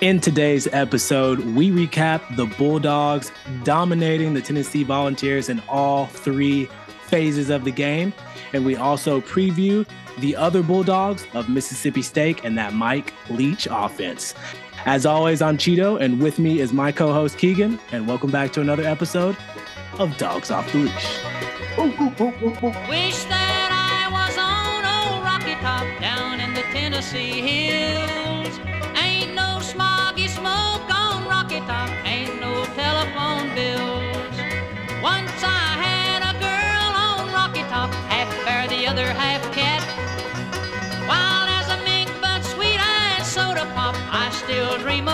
In today's episode, we recap the Bulldogs dominating the Tennessee Volunteers in all three phases of the game. And we also preview the other Bulldogs of Mississippi State and that Mike Leach offense. As always, I'm Cheeto, and with me is my co host Keegan. And welcome back to another episode of Dogs Off the Leash. Wish that I was on old Rocky Top down in the Tennessee hills.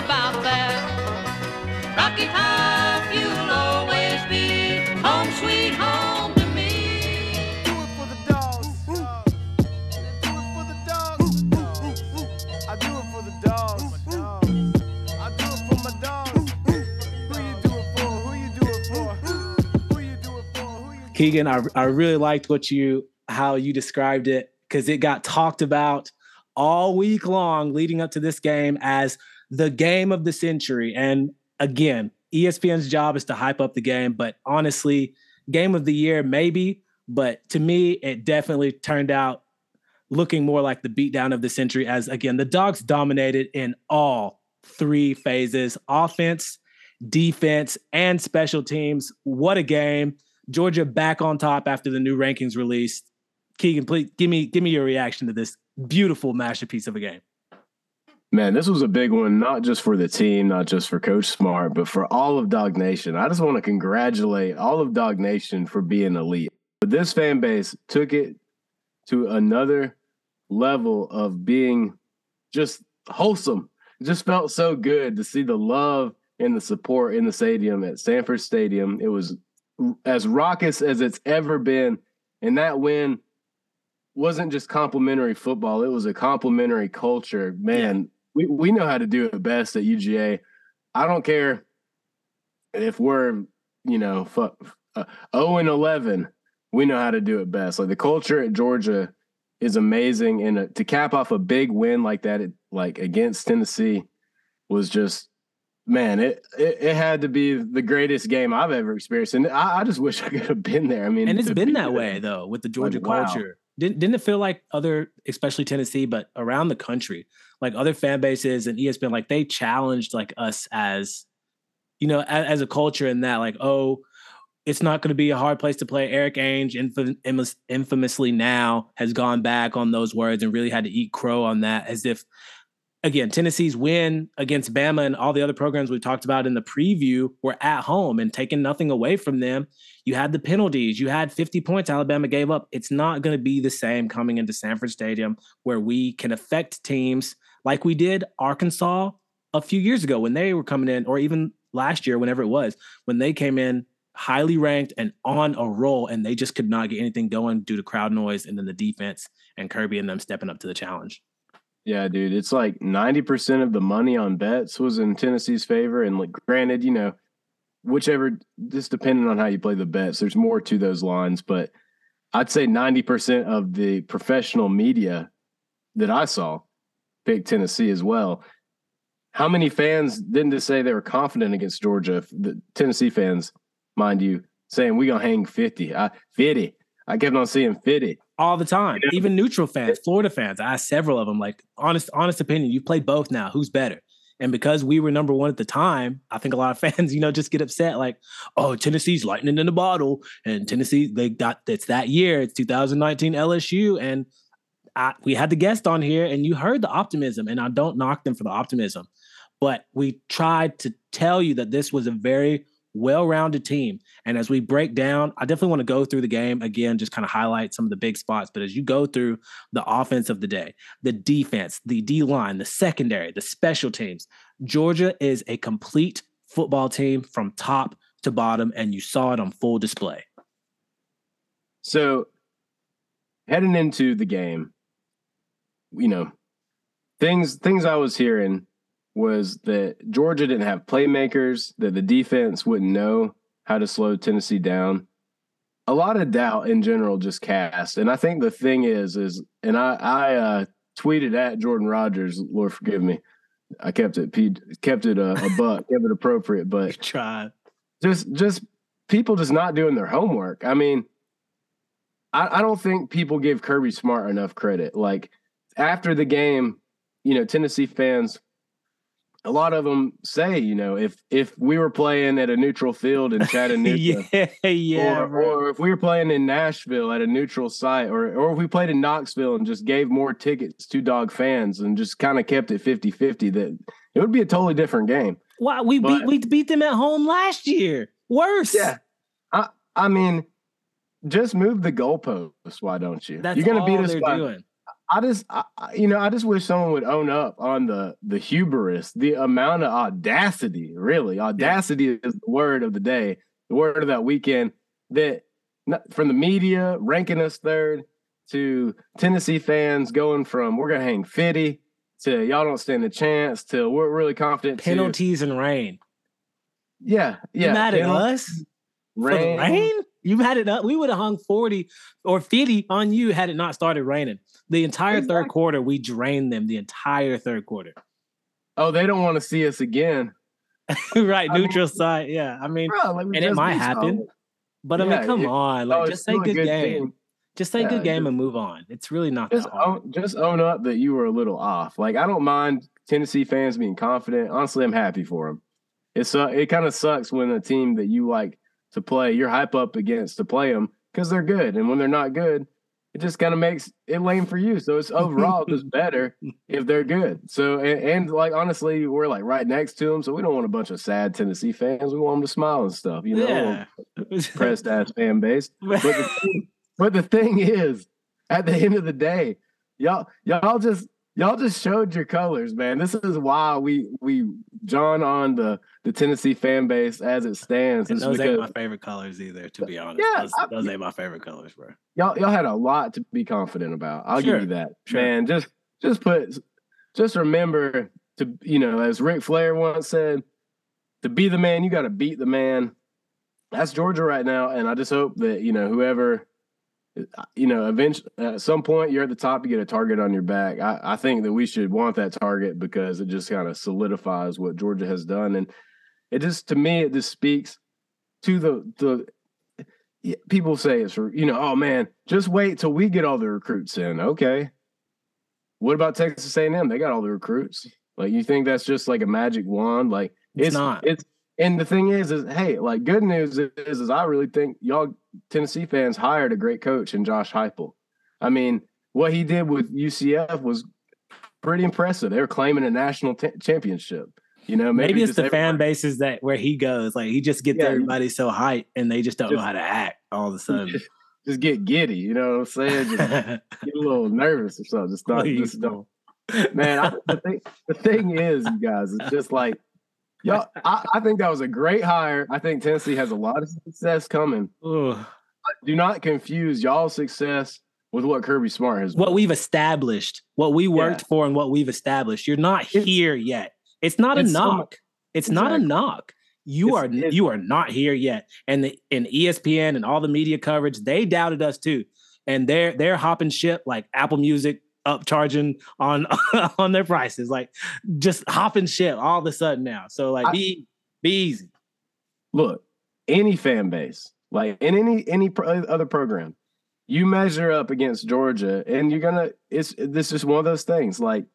About that. Rocky Top, you'll always be home sweet home to me. Do it for the dogs. Do it for the dogs. I do it for the dogs. I do it for my dogs. Who you do it for? Who you do it for? Who you do it for? Keegan, I, I really liked what you how you described it because it got talked about all week long leading up to this game as the game of the century. And again, ESPN's job is to hype up the game, but honestly, game of the year maybe, but to me, it definitely turned out looking more like the beatdown of the century as again the dogs dominated in all three phases offense defense and special teams. What a game. Georgia back on top after the new rankings released. Keegan please give me give me your reaction to this beautiful masterpiece of a game Man, this was a big one, not just for the team, not just for Coach Smart, but for all of Dog Nation. I just want to congratulate all of Dog Nation for being elite. But this fan base took it to another level of being just wholesome. It just felt so good to see the love and the support in the stadium at Sanford Stadium. It was as raucous as it's ever been. And that win wasn't just complimentary football, it was a complimentary culture. Man, we, we know how to do it best at UGA. I don't care if we're, you know, fu- uh, 0 and 11, we know how to do it best. Like the culture at Georgia is amazing. And uh, to cap off a big win like that, it, like against Tennessee, was just, man, it, it, it had to be the greatest game I've ever experienced. And I, I just wish I could have been there. I mean, and it's been be that there- way though with the georgia wow. culture didn't, didn't it feel like other especially tennessee but around the country like other fan bases and espn like they challenged like us as you know as, as a culture in that like oh it's not going to be a hard place to play eric ainge infam- infamous- infamously now has gone back on those words and really had to eat crow on that as if again, Tennessee's win against Bama and all the other programs we talked about in the preview were at home and taking nothing away from them. You had the penalties, you had 50 points Alabama gave up. It's not going to be the same coming into Sanford Stadium where we can affect teams like we did Arkansas a few years ago when they were coming in, or even last year, whenever it was, when they came in highly ranked and on a roll and they just could not get anything going due to crowd noise and then the defense and Kirby and them stepping up to the challenge. Yeah, dude, it's like 90% of the money on bets was in Tennessee's favor. And like, granted, you know, whichever, just depending on how you play the bets, there's more to those lines. But I'd say 90% of the professional media that I saw picked Tennessee as well. How many fans didn't just say they were confident against Georgia? The Tennessee fans, mind you, saying we gonna hang 50. I 50. I kept on seeing 50. all the time. Yeah. Even neutral fans, Florida fans. I asked several of them, like, honest, honest opinion. You played both now. Who's better? And because we were number one at the time, I think a lot of fans, you know, just get upset, like, oh, Tennessee's lightning in the bottle, and Tennessee, they got it's that year. It's 2019 LSU, and I, we had the guest on here, and you heard the optimism, and I don't knock them for the optimism, but we tried to tell you that this was a very well-rounded team. And as we break down, I definitely want to go through the game again, just kind of highlight some of the big spots. But as you go through the offense of the day, the defense, the D line, the secondary, the special teams, Georgia is a complete football team from top to bottom, and you saw it on full display. So heading into the game, you know, things things I was hearing was that Georgia didn't have playmakers, that the defense wouldn't know how to slow Tennessee down. A lot of doubt in general just cast. And I think the thing is, is and I I uh tweeted at Jordan Rogers, Lord forgive me, I kept it kept it a, a buck, kept it appropriate, but Try. just just people just not doing their homework. I mean, I, I don't think people give Kirby Smart enough credit. Like after the game, you know, Tennessee fans, a lot of them say, you know, if if we were playing at a neutral field in Chattanooga, yeah, yeah, or, or if we were playing in Nashville at a neutral site, or or if we played in Knoxville and just gave more tickets to dog fans and just kind of kept it 50-50, that it would be a totally different game. Why we beat we beat them at home last year. Worse. Yeah. I I mean, just move the goalposts. Why don't you? That's You're gonna all beat us they're by. doing. I just, I, you know, I just wish someone would own up on the the hubris, the amount of audacity. Really, audacity is the word of the day, the word of that weekend. That not- from the media ranking us third to Tennessee fans going from we're gonna hang fifty to y'all don't stand a chance to we're really confident. to- Penalties and rain. yeah, yeah. you mad at us for the rain? You had it up. We would have hung 40 or 50 on you had it not started raining. The entire third quarter, we drained them the entire third quarter. Oh, they don't want to see us again. right, I mean- neutral side. Yeah. I mean, Bro, like, and it might happen. y'all. but I Yeah, mean, come it- on. Oh, Like, it's just say still a good, game. team. Just say Yeah, good game just- and move on. It's really not Just that hard. own, just own up that you were a little off. Like I don't mind Tennessee fans being confident. Honestly, I'm happy for them. It's uh, it kind of sucks when a team that you like to play, you're hype up against to play them because they're good, and when they're not good, it just kind of makes it lame for you. So it's overall just better if they're good. So and, and like honestly, we're like right next to them, so we don't want a bunch of sad Tennessee fans. We want them to smile and stuff. You know, yeah. pressed ass fan base. But the, thing, but the thing is, at the end of the day, y'all y'all just y'all just showed your colors, man. This is why we we John on the the Tennessee fan base as it stands. And those ain't my favorite colors either, to be honest. Yeah, those, I- those ain't my favorite colors, bro. y'all y'all had a lot to be confident about. I'll Sure, give you that, sure. man. Just just put just remember to you know, as Ric Flair once said, to be the man, you got to beat the man. That's Georgia right now, and I just hope that you know whoever, you know, eventually at some point you're at the top, you get a target on your back. I, I think that we should want that target because it just kind of solidifies what Georgia has done, and it just to me it just speaks to the the people say it's for you know oh man just wait till we get all the recruits in. Okay. What about texas a&m they got all the recruits. Like you think that's just like a magic wand? Like It's not. it's and the thing is is hey like good news is is i really think y'all tennessee fans hired a great coach in josh heupel i mean what he did with ucf was pretty impressive they were claiming a national t- championship you know Maybe, it's just the fan bases that where he goes. Like he just gets Yeah, everybody so hyped and they just don't know how to act all of a sudden. just get giddy you know what i'm saying just get a little nervous or something. Just Please just don't. Man, I, the, thing, the thing is, you guys, it's just like, y'all, I, I think that was a great hire. I think Tennessee has a lot of success coming. Ugh. Do not confuse y'all's success with what Kirby Smart has what we've established, what we worked for, and what we've established. You're not It's- here yet. It's not a it's so knock. much- it's not a knock. You It's- are you are not here yet. And the and ESPN and all the media coverage, they doubted us too. And they're they're hopping ship like Apple Music upcharging on on their prices, like just hopping ship all of a sudden now. So like I- be be easy. Look, any fan base, like in any any pro- uh, other program, you measure up against Georgia, and you're gonna. It's this is one of those things. Like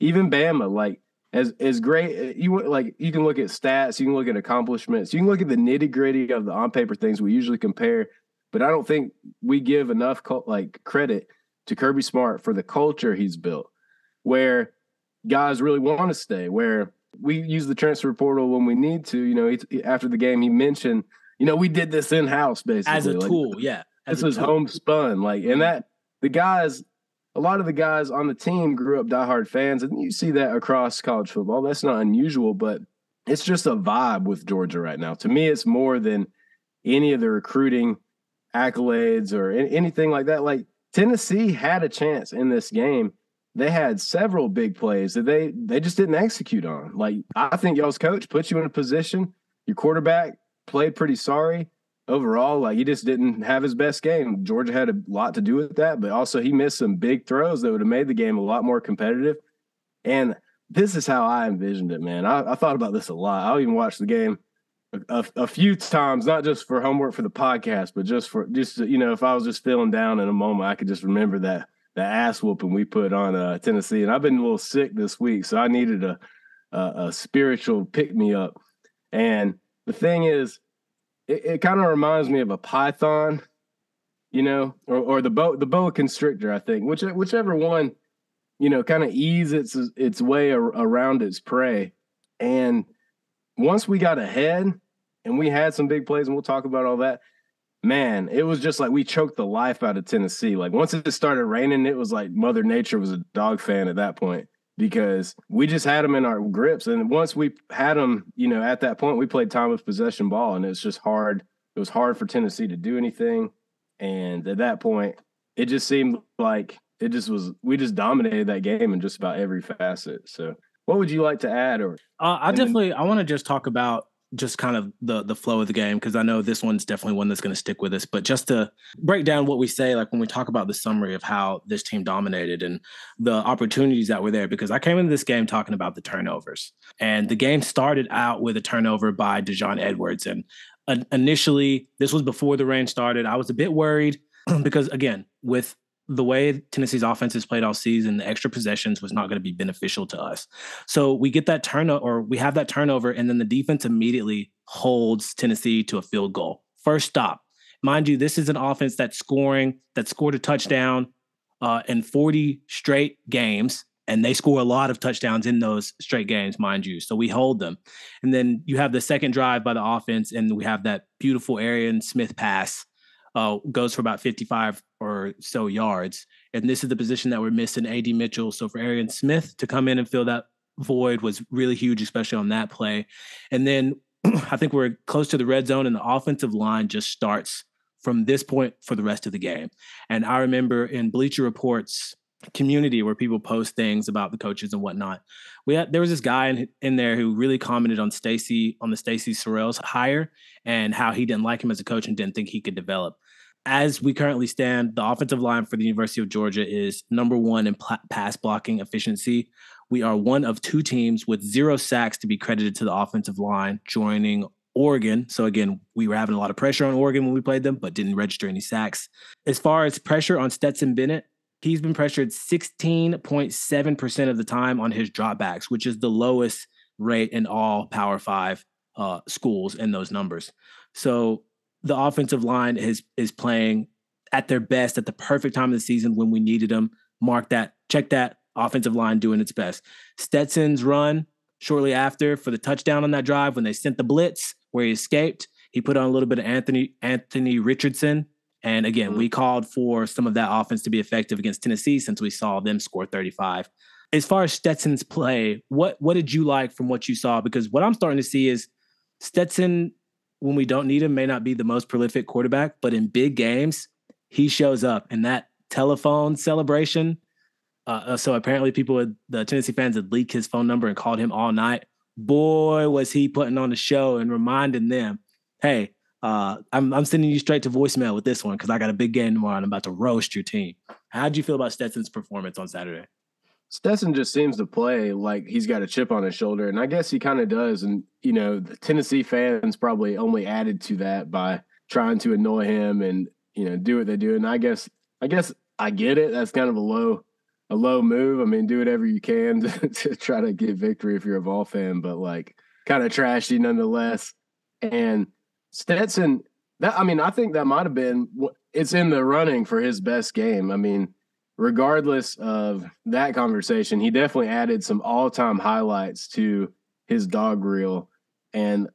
even Bama, like as as great uh, you would- like you can look at stats, you can look at accomplishments, you can look at the nitty gritty of the on paper things we usually compare. But I don't think we give enough like credit to Kirby Smart for the culture he's built, where guys really want to stay. Where we use the transfer portal when we need to. You know, he, after the game, he mentioned, you know, we did this in house basically As a Like, tool, yeah. This tool. homespun, like, and that the guys, a lot of the guys on the team grew up diehard fans, and you see that across college football. That's not unusual, but it's just a vibe with Georgia right now. To me, it's more than any of the recruiting accolades or anything like that. Like Tennessee had a chance in this game. They had several big plays that they they just didn't execute on. Like I think y'all's coach put you in a position. Your quarterback played pretty sorry overall. Like he just didn't have his best game. Georgia had a lot to do with that, but also he missed some big throws that would have made the game a lot more competitive. And this is how I envisioned it, man. I, I thought about this a lot. I'll even watch the game a, a, few times, not just for homework for the podcast, but just for just you know, if I was just feeling down in a moment, I could just remember that the ass whooping we put on uh, Tennessee. And I've been a little sick this week, so I needed a a, a spiritual pick me up. And the thing is, it, it kind of reminds me of a python, you know, or, or the boa the boa constrictor. I think which whichever one, you know, kind of ease its its way ar- around its prey. And once we got ahead, and we had some big plays, and we'll talk about all that man, it was just like we choked the life out of Tennessee. Like once it started raining, it was like Mother Nature was a dog fan at that point because we just had them in our grips. And once we had them, you know, at that point, we played time of possession ball, and it's just hard. It was hard for Tennessee to do anything. And at that point, it just seemed like it just was. We just dominated that game in just about every facet. So, what would you like to add? Or uh, I definitely I want to just talk about just kind of the the flow of the game because I know this one's definitely one that's going to stick with us. But just to break down what we say, like when we talk about the summary of how this team dominated and the opportunities that were there, because I came into this game talking about the turnovers, and the game started out with a turnover by Daijun Edwards, and uh, initially this was before the rain started. I was a bit worried because again with the way Tennessee's offense has played all season, the extra possessions was not going to be beneficial to us. So we get that turnover, or we have that turnover, and then the defense immediately holds Tennessee to a field goal. First stop. Mind you, this is an offense that's scoring, that scored a touchdown uh, in 40 straight games, and they score a lot of touchdowns in those straight games, mind you. So we hold them. And then you have the second drive by the offense, and we have that beautiful Arian Smith pass uh, goes for about 55 or so yards. And this is the position that we're missing AD Mitchell. So for Arian Smith to come in and fill that void was really huge, especially on that play. And then I think we're close to the red zone, and the offensive line just starts from this point for the rest of the game. And I remember in Bleacher Reports community where people post things about the coaches and whatnot. We had there was this guy in, in there who really commented on Stacy on the Stacy Searels's hire and how he didn't like him as a coach and didn't think he could develop. As we currently stand, the offensive line for the University of Georgia is number one in pass blocking efficiency. We are one of two teams with zero sacks to be credited to the offensive line, joining Oregon. So again, we were having a lot of pressure on Oregon when we played them, but didn't register any sacks. As far as pressure on Stetson Bennett, he's been pressured 16.7% of the time on his dropbacks, which is the lowest rate in all Power Five uh, schools in those numbers. So the offensive line is is playing at their best at the perfect time of the season when we needed them. Mark that, check that. Offensive line doing its best. Stetson's run shortly after for the touchdown on that drive when they sent the blitz where he escaped. He put on a little bit of Anthony Anthony Richardson and again, mm-hmm. we called for some of that offense to be effective against Tennessee since we saw them score 35. As far as Stetson's play, what what did you like from what you saw? Because what I'm starting to see is Stetson, when we don't need him, may not be the most prolific quarterback, but in big games, he shows up. And that telephone celebration. Uh, uh so apparently, people, the Tennessee fans, had leaked his phone number and called him all night. Boy, was he putting on the show and reminding them, "Hey, uh, I'm I'm sending you straight to voicemail with this one because I got a big game tomorrow and I'm about to roast your team. How'd you feel about Stetson's performance on Saturday? Stetson just seems to play like he's got a chip on his shoulder, and I guess he kind of does. And you know, the Tennessee fans probably only added to that by trying to annoy him and you know do what they do. And I guess I guess I get it. That's kind of a low a low move. I mean, do whatever you can to, to try to get victory if you're a Vol fan, but like kind of trashy nonetheless. And Stetson, that I mean, I think that might have been it's in the running for his best game. I mean, regardless of that conversation, he definitely added some all-time highlights to his dog reel, and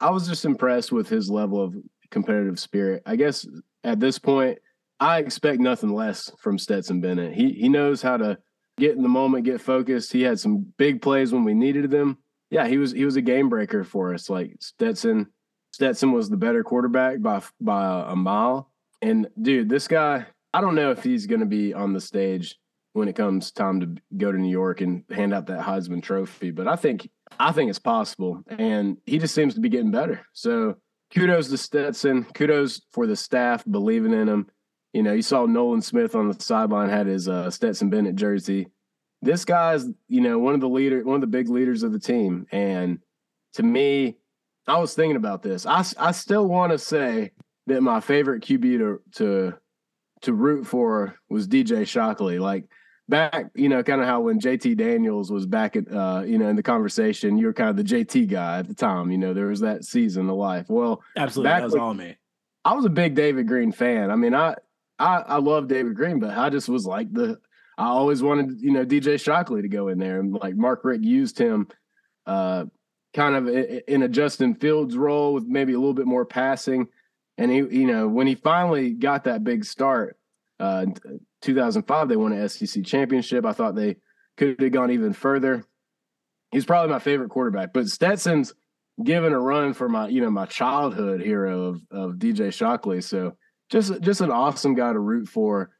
I was just impressed with his level of competitive spirit. I guess at this point, I expect nothing less from Stetson Bennett. He he knows how to get in the moment, get focused. He had some big plays when we needed them. Yeah, he was he was a game breaker for us. Like Stetson Stetson was the better quarterback by by a mile. And dude, this guy, I don't know if he's going to be on the stage when it comes time to go to New York and hand out that Heisman Trophy, but I think I think it's possible, and he just seems to be getting better. So kudos to Stetson. Kudos for the staff believing in him. You know, you saw Nolan Smith on the sideline had his uh, Stetson Bennett jersey. this guy's, you know, one of the leader, one of the big leaders of the team. And to me, I was thinking about this. I, I still want to say that my favorite QB to to to root for was DJ Shockley. Like back, you know, kind of how when JT Daniels was back at uh, you know, in the conversation, you were kind of the JT guy at the time. You know, there was that season of life. Well, Absolutely. That was when- all me. I was a big David Greene fan. I mean, I I I love David Greene, but I just was like the I always wanted, you know, DJ Shockley to go in there. And like Mark Richt used him uh kind of in a Justin Fields role with maybe a little bit more passing. And he, you know, when he finally got that big start, uh 2005, they won an SEC championship. I thought they could have gone even further. He's probably my favorite quarterback, but Stetson's given a run for my, you know, my childhood hero of of DJ Shockley. So just just an awesome guy to root for.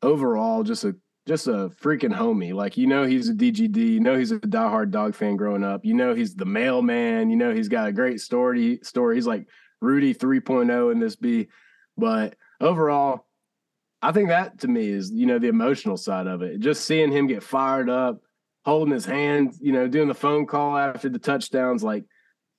Overall, just a just a freaking homie. Like you know, he's a DGD. You know, he's a diehard dog fan growing up. You know, he's the mailman. You know, he's got a great story. Story. He's like Rudy 3.0 in this B. But overall, I think that to me is you know the emotional side of it. Just seeing him get fired up, holding his hand, you know, doing the phone call after the touchdowns. Like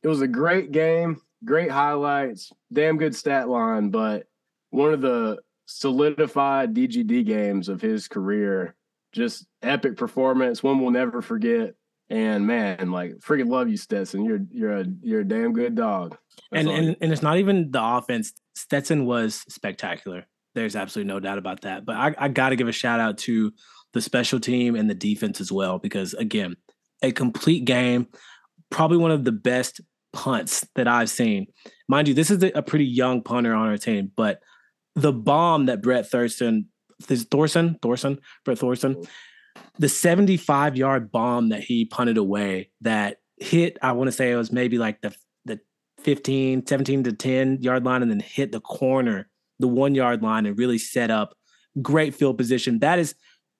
it was a great game, great highlights, damn good stat line, but one of the solidified DGD games of his career. Just epic performance, one we'll never forget. And man, like freaking love you, Stetson. You're you're a you're a damn good dog. That's and and, and it's not even the offense. Stetson was spectacular. There's absolutely no doubt about that. But I, I got to give a shout out to the special team and the defense as well, because again, a complete game, probably one of the best punts that I've seen. Mind you, this is a pretty young punter on our team, but the bomb that Brett Thurston, is Thorson, Thorson, Brett Thorson, the 75 yard bomb that he punted away that hit, I want to say it was maybe like the the 15, 17 to 10 yard line and then hit the corner, the one yard line and really set up great field position. That is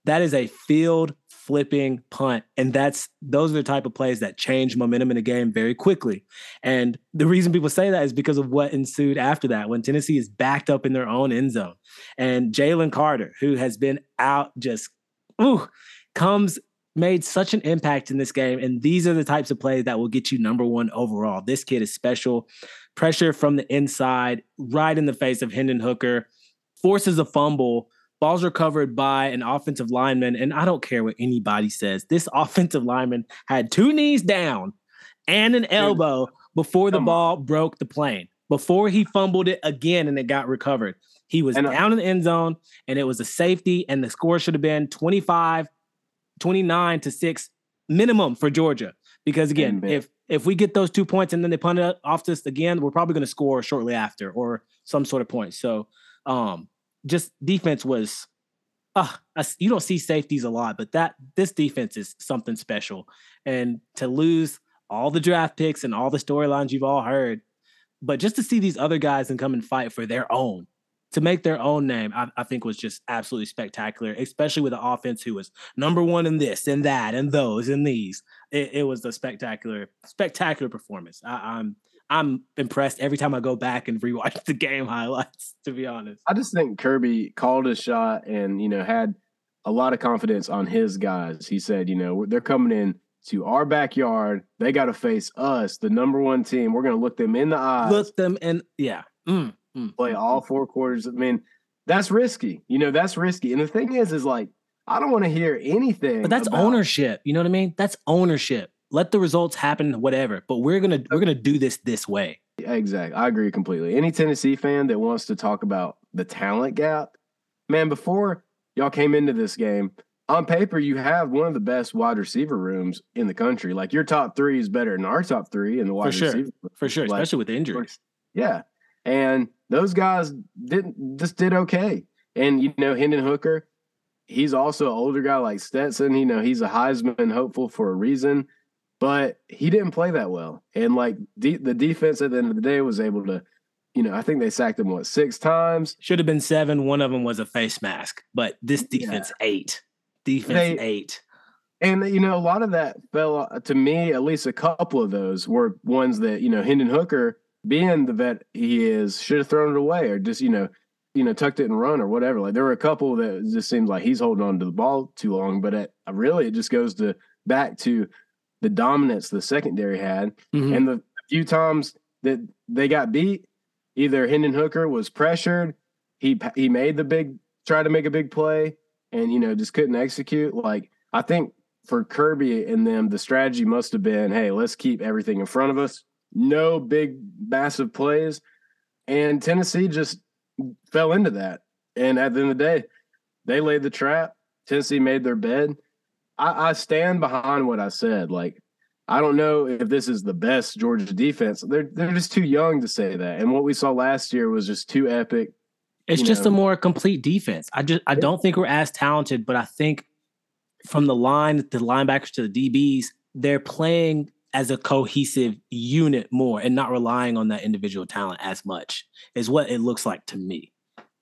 that is a field flipping punt. And that's those are the type of plays that change momentum in a game very quickly. And the reason people say that is because of what ensued after that when Tennessee is backed up in their own end zone. And Jalen Carter, who has been out just ooh, comes made such an impact in this game. And these are the types of plays that will get you number one overall. This kid is special. Pressure from the inside, right in the face of Hendon Hooker, forces a fumble. Balls recovered by an offensive lineman. And I don't care what anybody says. This offensive lineman had two knees down and an elbow before the come on. ball broke the plane, before he fumbled it again and it got recovered. He was And down in the end zone and it was a safety, and the score should have been 25, 29 to 6 minimum for Georgia. Because again, if if we get those two points and then they punt it off to us again, we're probably going to score shortly after or some sort of point. So um just defense was uh you don't see safeties a lot, but that this defense is something special. And to lose all the draft picks and all the storylines you've all heard, but just to see these other guys and come and fight for their own, to make their own name, I, I think was just absolutely spectacular, especially with the offense who was number one in this and that and those and these. It, it was a spectacular, spectacular performance. I, I'm I'm impressed every time I go back and rewatch the game highlights. To be honest, I just think Kirby called his shot and you know had a lot of confidence on his guys. He said, you know, they're coming in to our backyard. They got to face us, the number one team. We're going to look them in the eyes, look them in, yeah, mm, mm, play all four quarters. I mean, that's risky. You know, that's risky. And the thing is, is like I don't want to hear anything. But that's about- ownership. You know what I mean? That's ownership. Let the results happen, whatever. But we're gonna we're gonna do this this way. Exactly. I agree completely. Any Tennessee fan that wants to talk about the talent gap, man, before y'all came into this game, on paper, you have one of the best wide receiver rooms in the country. Like your top three is better than our top three in the wide sure. receiver. For sure, Like, especially with injuries. Yeah. And those guys didn't just did okay. And you know, Hendon Hooker, he's also an older guy like Stetson. You know, he's a Heisman hopeful for a reason, but he didn't play that well. And like de- the defense at the end of the day was able to, you know, I think they sacked him what six times. Should have been seven. One of them was a face mask, but this Yeah. defense eight. Defense They- eight. And you know, a lot of that fell uh, to me. At least a couple of those were ones that you know, Hendon Hooker, being the vet he is, should have thrown it away, or just you know, you know, tucked it and run or whatever. Like there were a couple that just seemed like he's holding on to the ball too long, but it, really it just goes to back to the dominance the secondary had Mhm. and the few times that they got beat, either Hendon Hooker was pressured, he he made the big tried to make a big play, and you know just couldn't execute. Like I think for Kirby and them, the strategy must have been, hey, let's keep everything in front of us, no big massive plays, and Tennessee just fell into that. And at the end of the day, they laid the trap. Tennessee made their bed. I, I stand behind what I said. Like I don't know if this is the best Georgia defense. They're they're just too young to say that. And what we saw last year was just too epic. It's just a more complete defense. I just I don't think we're as talented, but I think from the line, the linebackers to the DBs, they're playing as a cohesive unit more and not relying on that individual talent as much, is what it looks like to me.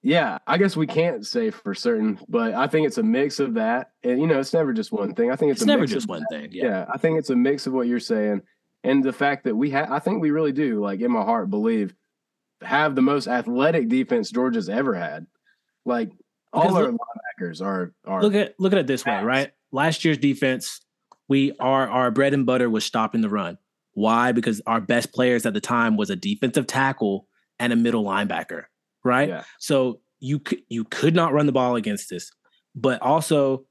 Yeah, I guess we can't say for certain, but I think it's a mix of that. And you know, it's never just one thing. I think it's, It's a never mix just of one that. thing. Yeah. Yeah. I think it's a mix of what you're saying and the fact that we have I think we really do, like in my heart, believe have the most athletic defense Georgia's ever had. Like all Because our look- linebackers are are Look at look at it this way, right? Last year's defense, we are our bread and butter was stopping the run. Why? Because our best players at the time was a defensive tackle and a middle linebacker, right? Yeah. So you could you could not run the ball against us, but also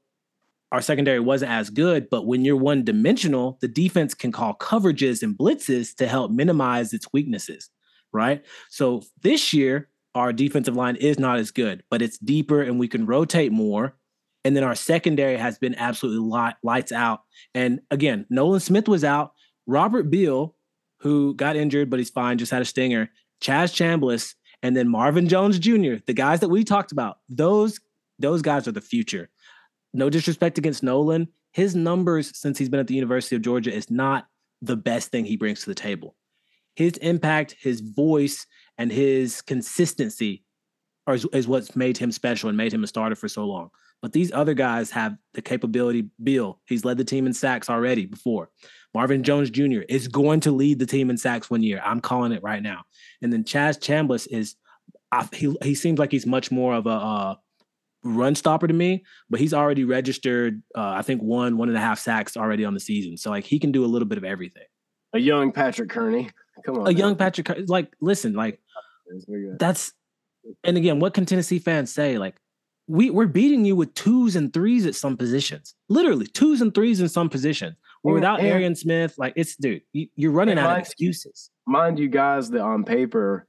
our secondary wasn't as good. But when you're one dimensional, the defense can call coverages and blitzes to help minimize its weaknesses, right? So this year, our defensive line is not as good, but it's deeper and we can rotate more. And then our secondary has been absolutely li- lights out. And again, Nolan Smith was out. Robert Beal, who got injured, but he's fine, just had a stinger. Chaz Chambliss, and then Marvin Jones Jr., the guys that we talked about. Those those guys are the future. No disrespect against Nolan. His numbers since he's been at the University of Georgia is not the best thing he brings to the table. His impact, his voice, and his consistency are, is what's made him special and made him a starter for so long. But these other guys have the capability. Bill, he's led the team in sacks already before. Marvin Jones Jr. is going to lead the team in sacks one year. I'm calling it right now. And then Chaz Chambliss is, I, he he seems like he's much more of a uh, run stopper to me, but he's already registered. Uh, I think one one and a half sacks already on the season. So like he can do a little bit of everything. a young Patrick Kearney. Come on. A young Patrick, like listen, like that's and again, what can Tennessee fans say? Like, we we're beating you with twos and threes at some positions. Literally twos and threes in some positions. We're And- without and- Arian Smith. Like, it's dude, you, you're running out of excuses. mind you guys that on paper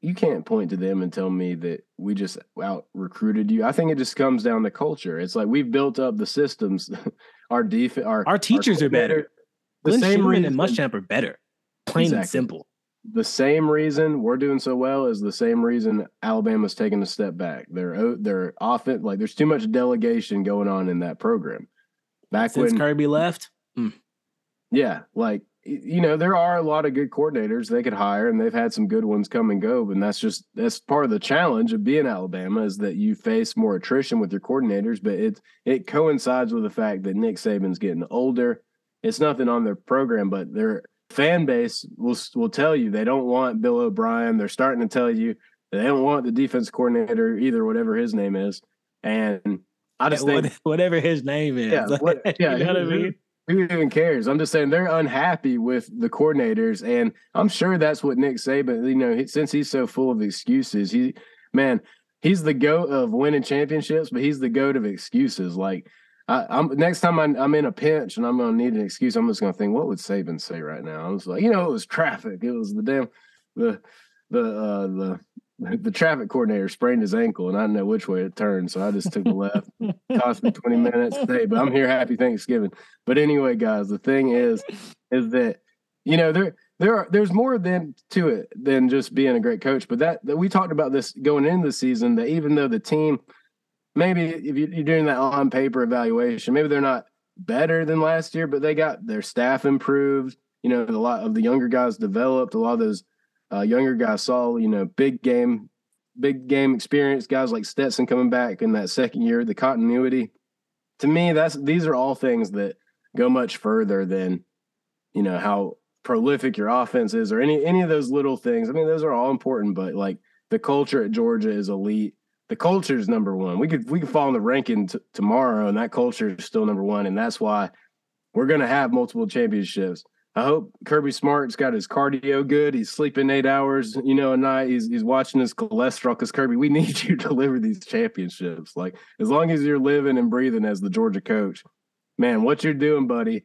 you can't point to them and tell me that we just out recruited you. I think it just comes down to culture. It's like we've built up the systems. our defense, our Our teachers are better. The Glenn same Schumann reason, and Muschamp are better. Plain and simple. The same reason we're doing so well is the same reason Alabama's taking a step back. They're they're often like there's too much delegation going on in that program. Back Since when Kirby left, hmm. Yeah, like you know, there are a lot of good coordinators they could hire, and they've had some good ones come and go. But that's just that's part of the challenge of being Alabama is that you face more attrition with your coordinators. But it it coincides with the fact that Nick Saban's getting older. It's nothing on their program, but their fan base will will tell you they don't want Bill O'Brien. They're starting to tell you they don't want the defense coordinator either, whatever his name is. And I just what- think whatever his name is. Yeah, what- yeah, you know what I who- who- mean? who even cares? I'm just saying they're unhappy with the coordinators, and I'm sure that's what Nick Saban. You know, since he's so full of excuses, he man, he's the goat of winning championships, but he's the goat of excuses. Like, I, I'm next time I'm, I'm in a pinch and I'm gonna need an excuse, I'm just gonna think, what would Saban say right now? I was like, you know, it was traffic. It was the damn the the uh the the traffic coordinator sprained his ankle and I didn't know which way it turned, so I just took the left. Cost me 20 minutes. Hey, but I'm here. Happy Thanksgiving. But anyway, guys, the thing is, is that you know there there are there's more than to it than just being a great coach. But that, that we talked about this going into the season. That even though the team, maybe if you, you're doing that on paper evaluation, maybe they're not better than last year, but they got their staff improved. You know, a lot of the younger guys developed. A lot of those uh, younger guys saw you know big game, big game experience. Guys like Stetson coming back in that second year, the continuity. To me, that's these are all things that go much further than you know how prolific your offense is or any any of those little things. I mean, those are all important, but like the culture at Georgia is elite. The culture is number one. We could we could fall in the ranking t- tomorrow, and that culture is still number one, and that's why we're going to have multiple championships. I hope Kirby Smart's got his cardio good. He's sleeping eight hours, you know, a night. He's he's watching his cholesterol. Because Kirby, we need you to deliver these championships. Like as long as you're living and breathing as the Georgia coach, man, what you're doing, buddy,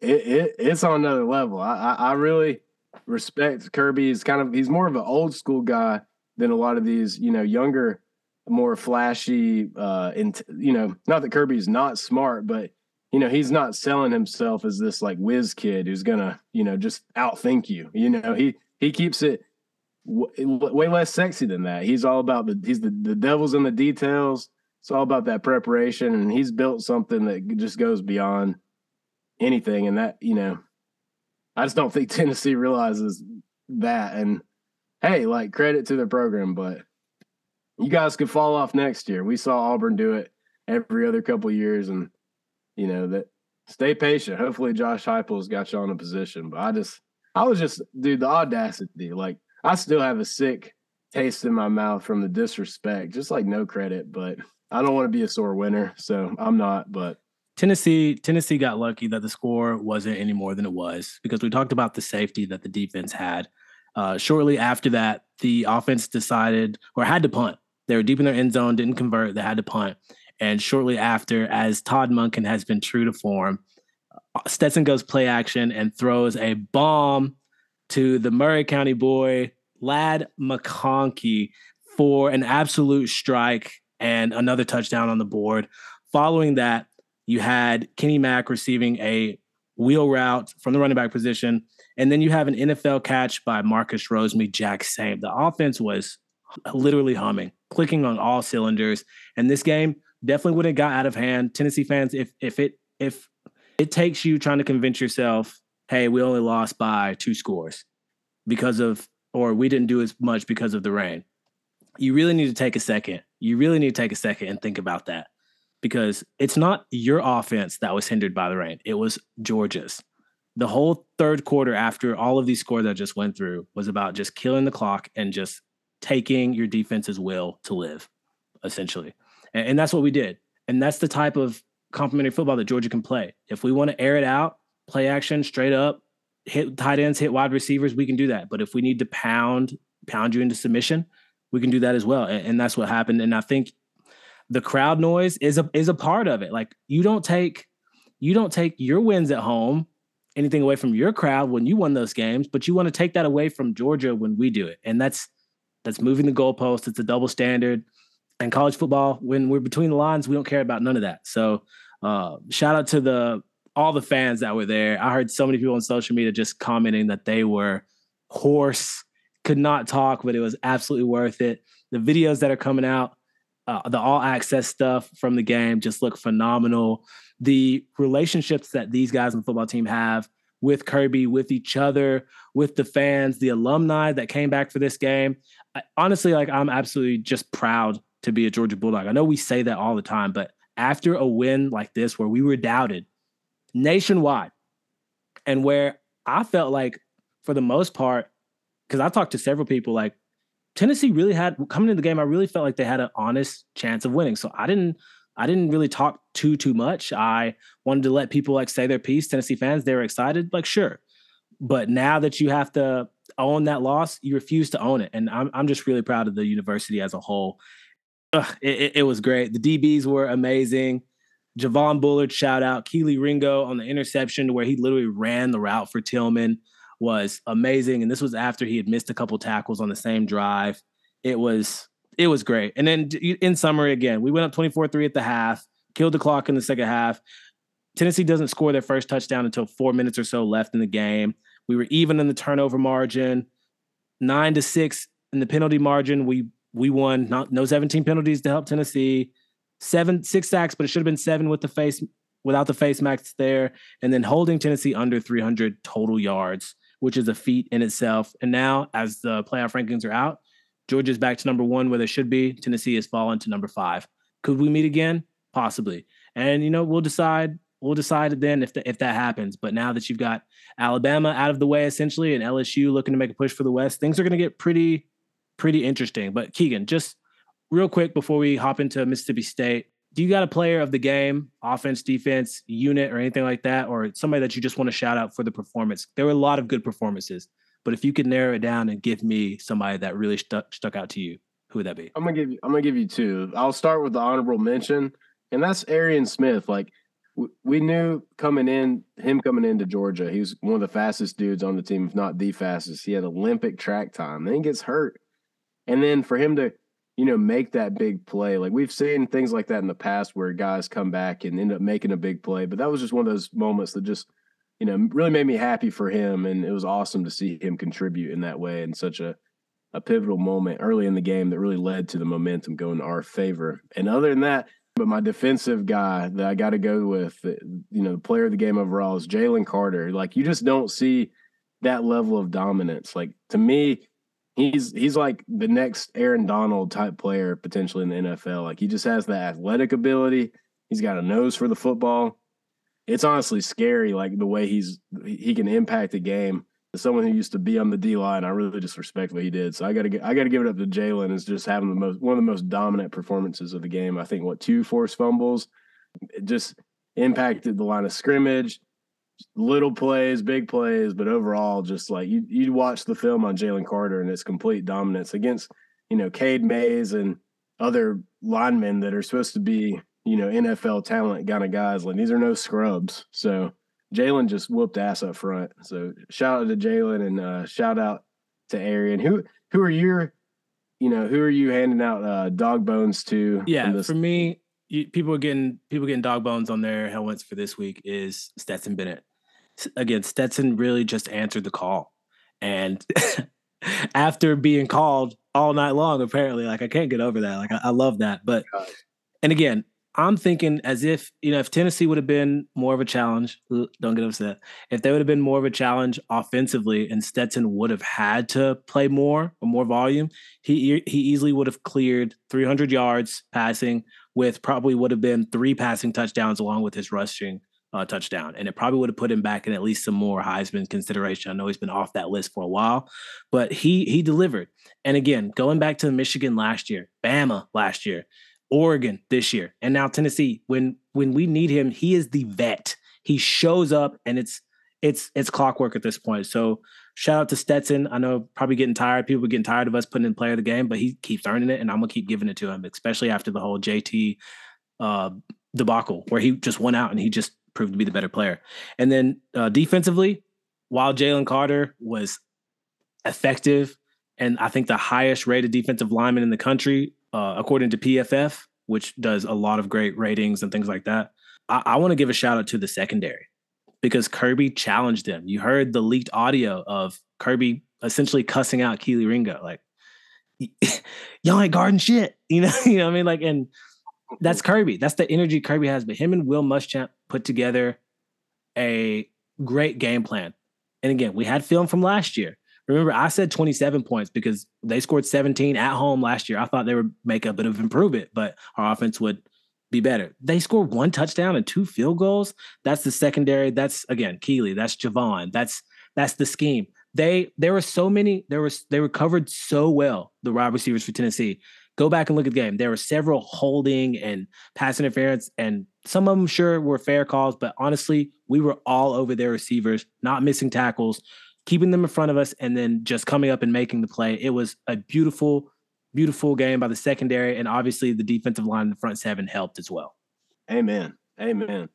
it, it it's on another level. I, I I really respect Kirby. He's kind of he's more of an old school guy than a lot of these, you know, younger, more flashy. Uh, and you know, not that Kirby's not smart, but you know, he's not selling himself as this like whiz kid who's gonna, you know, just outthink you. You know, he he keeps it w- way less sexy than that. He's all about the he's the the devil's in the details. It's all about that preparation, and he's built something that just goes beyond anything. And that, you know, I just don't think Tennessee realizes that. And hey, like credit to the program, but you guys could fall off next year. We saw Auburn do it every other couple years, and you know that stay patient. Hopefully, Josh Heupel's got you on a position. But I just, I was just, dude, the audacity. Like I still have a sick taste in my mouth from the disrespect. Just like no credit, but I don't want to be a sore winner, so I'm not. But Tennessee, Tennessee got lucky that the score wasn't any more than it was because we talked about the safety that the defense had. Uh, shortly after that, the offense decided or had to punt. They were deep in their end zone, didn't convert. They had to punt. And shortly after, as Todd Monken has been true to form, uh, Stetson goes play action and throws a bomb to the Murray County boy, Ladd McConkey, for an absolute strike and another touchdown on the board. Following that, you had Kenny Mack receiving a wheel route from the running back position. And then you have an NFL catch by Marcus Rosemy-Jacksaint. The offense was literally humming, clicking on all cylinders. And this game definitely would have got out of hand. Tennessee fans, if if it if it takes you trying to convince yourself, hey, we only lost by two scores because of or we didn't do as much because of the rain. You really need to take a second. You really need to take a second and think about that because it's not your offense that was hindered by the rain. It was Georgia's. The whole third quarter after all of these scores I just went through was about just killing the clock and just taking your defense's will to live, essentially. And, and that's what we did. And that's the type of complementary football that Georgia can play. If we want to air it out, play action straight up, hit tight ends, hit wide receivers, we can do that. But if we need to pound pound you into submission, we can do that as well. And, and that's what happened. And I think the crowd noise is a is a part of it. Like you don't take you don't take your wins at home anything away from your crowd when you won those games, but you want to take that away from Georgia when we do it. And that's that's moving the goalpost. It's a double standard. And college football, when we're between the lines, we don't care about none of that. So uh, shout out to the all the fans that were there. I heard so many people on social media just commenting that they were hoarse, could not talk, but it was absolutely worth it. The videos that are coming out, uh, the all access stuff from the game just look phenomenal. The relationships that these guys on the football team have with Kirby, with each other, with the fans, the alumni that came back for this game. I, honestly, like I'm absolutely just proud to be a Georgia Bulldog. I know we say that all the time, but after a win like this, where we were doubted nationwide, and where I felt like, for the most part, because I talked to several people, like Tennessee really had coming into the game. I really felt like they had an honest chance of winning. So I didn't, I didn't really talk too too much. I wanted to let people like say their piece. Tennessee fans, they were excited, like sure, but now that you have to own that loss, you refuse to own it, and I'm I'm just really proud of the university as a whole Ugh, it, it, was great. The DBs were amazing. Javon Bullard, shout out. Kelee Ringo on the interception where he literally ran the route for Tillman was amazing. And this was after he had missed a couple tackles on the same drive. It was it was great. And then in summary, again, we went up 24-3 at the half, killed the clock in the second half. Tennessee doesn't score their first touchdown until four minutes or so left in the game. We were even in the turnover margin, nine to six in the penalty margin. We we won. Not, no 17 penalties to help Tennessee. Seven, six sacks, but it should have been seven with the face without the face max there, and then holding Tennessee under 300 total yards, which is a feat in itself. And now, as the playoff rankings are out, Georgia's back to number one where they should be. Tennessee has fallen to number five. Could we meet again? Possibly. And you know, we'll decide. We'll decide then if the, if that happens. But now that you've got Alabama out of the way essentially, and LSU looking to make a push for the West, things are going to get pretty pretty interesting. But Keegan, just real quick before we hop into Mississippi State, do you got a player of the game, offense, defense, unit, or anything like that, or somebody that you just want to shout out for the performance? There were a lot of good performances, but if you could narrow it down and give me somebody that really stuck stuck out to you, who would that be? I'm gonna give you. I'm gonna give you two. I'll start with the honorable mention, and that's Arian Smith. Like we knew coming in, him coming into Georgia, he was one of the fastest dudes on the team, if not the fastest. He had Olympic track time. Then he gets hurt, and then for him to, you know, make that big play, like we've seen things like that in the past where guys come back and end up making a big play. But that was just one of those moments that just, you know, really made me happy for him, and it was awesome to see him contribute in that way in such a a pivotal moment early in the game that really led to the momentum going our favor. And other than that, but my defensive guy that I got to go with, uh, you know, the player of the game overall is Jalen Carter. Like you just don't see that level of dominance. Like to me, he's he's like the next Aaron Donald type player potentially in the NFL. Like he just has the athletic ability. He's got a nose for the football. It's honestly scary, like the way he's he can impact a game as someone who used to be on the D line, I really just respect what he did. So I got to I got to give it up to Jalen is just having the most one of the most dominant performances of the game. I think what two forced fumbles, it just impacted the line of scrimmage, little plays, big plays, but overall, just like you you watch the film on Jalen Carter and its complete dominance against you know Cade Mays and other linemen that are supposed to be you know NFL talent kind of guys. Like these are no scrubs, so Jalen just whooped ass up front. So shout out to Jalen and uh, shout out to Arian. Who who are your, you know, who are you handing out uh, dog bones to? Yeah, this- for me, you, people are getting people getting dog bones on their helmets for this week is Stetson Bennett. Again, Stetson really just answered the call, and after being called all night long, apparently, like I can't get over that. Like I, I love that, but God. and again, I'm thinking as if you know if Tennessee would have been more of a challenge. Don't get upset. If they would have been more of a challenge offensively, and Stetson would have had to play more or more volume, he he easily would have cleared 300 yards passing with probably would have been three passing touchdowns along with his rushing uh, touchdown, and it probably would have put him back in at least some more Heisman consideration. I know he's been off that list for a while, but he he delivered. And again, going back to Michigan last year, Bama last year, Oregon this year, and now Tennessee. When when we need him, he is the vet. He shows up, and it's it's it's clockwork at this point. So shout out to Stetson. I know probably getting tired. People getting tired of us putting in player of the game, but he keeps earning it, and I'm gonna keep giving it to him, especially after the whole JT uh, debacle where he just went out and he just proved to be the better player. And then uh, defensively, while Jalen Carter was effective and I think the highest rated defensive lineman in the country, uh, according to PFF, which does a lot of great ratings and things like that. I, I want to give a shout out to the secondary because Kirby challenged them. You heard the leaked audio of Kirby essentially cussing out Kelee Ringo, like, y'all ain't guarding shit. You know, you know what I mean? Like, and that's Kirby. That's the energy Kirby has. But him and Will Muschamp put together a great game plan. And again, we had film from last year. Remember, I said 27 points because they scored 17 at home last year. I thought they would make a bit of improvement, but our offense would be better. They scored one touchdown and two field goals. That's the secondary. That's again Kelee. That's Javon. That's that's the scheme. They there were so many. There was they were covered so well. The wide receivers for Tennessee. Go back and look at the game. There were several holding and pass interference, and some of them sure were fair calls, but honestly, we were all over their receivers, not missing tackles, keeping them in front of us, and then just coming up and making the play. It was a beautiful, beautiful game by the secondary, and obviously the defensive line in the front seven helped as well. Amen. Amen.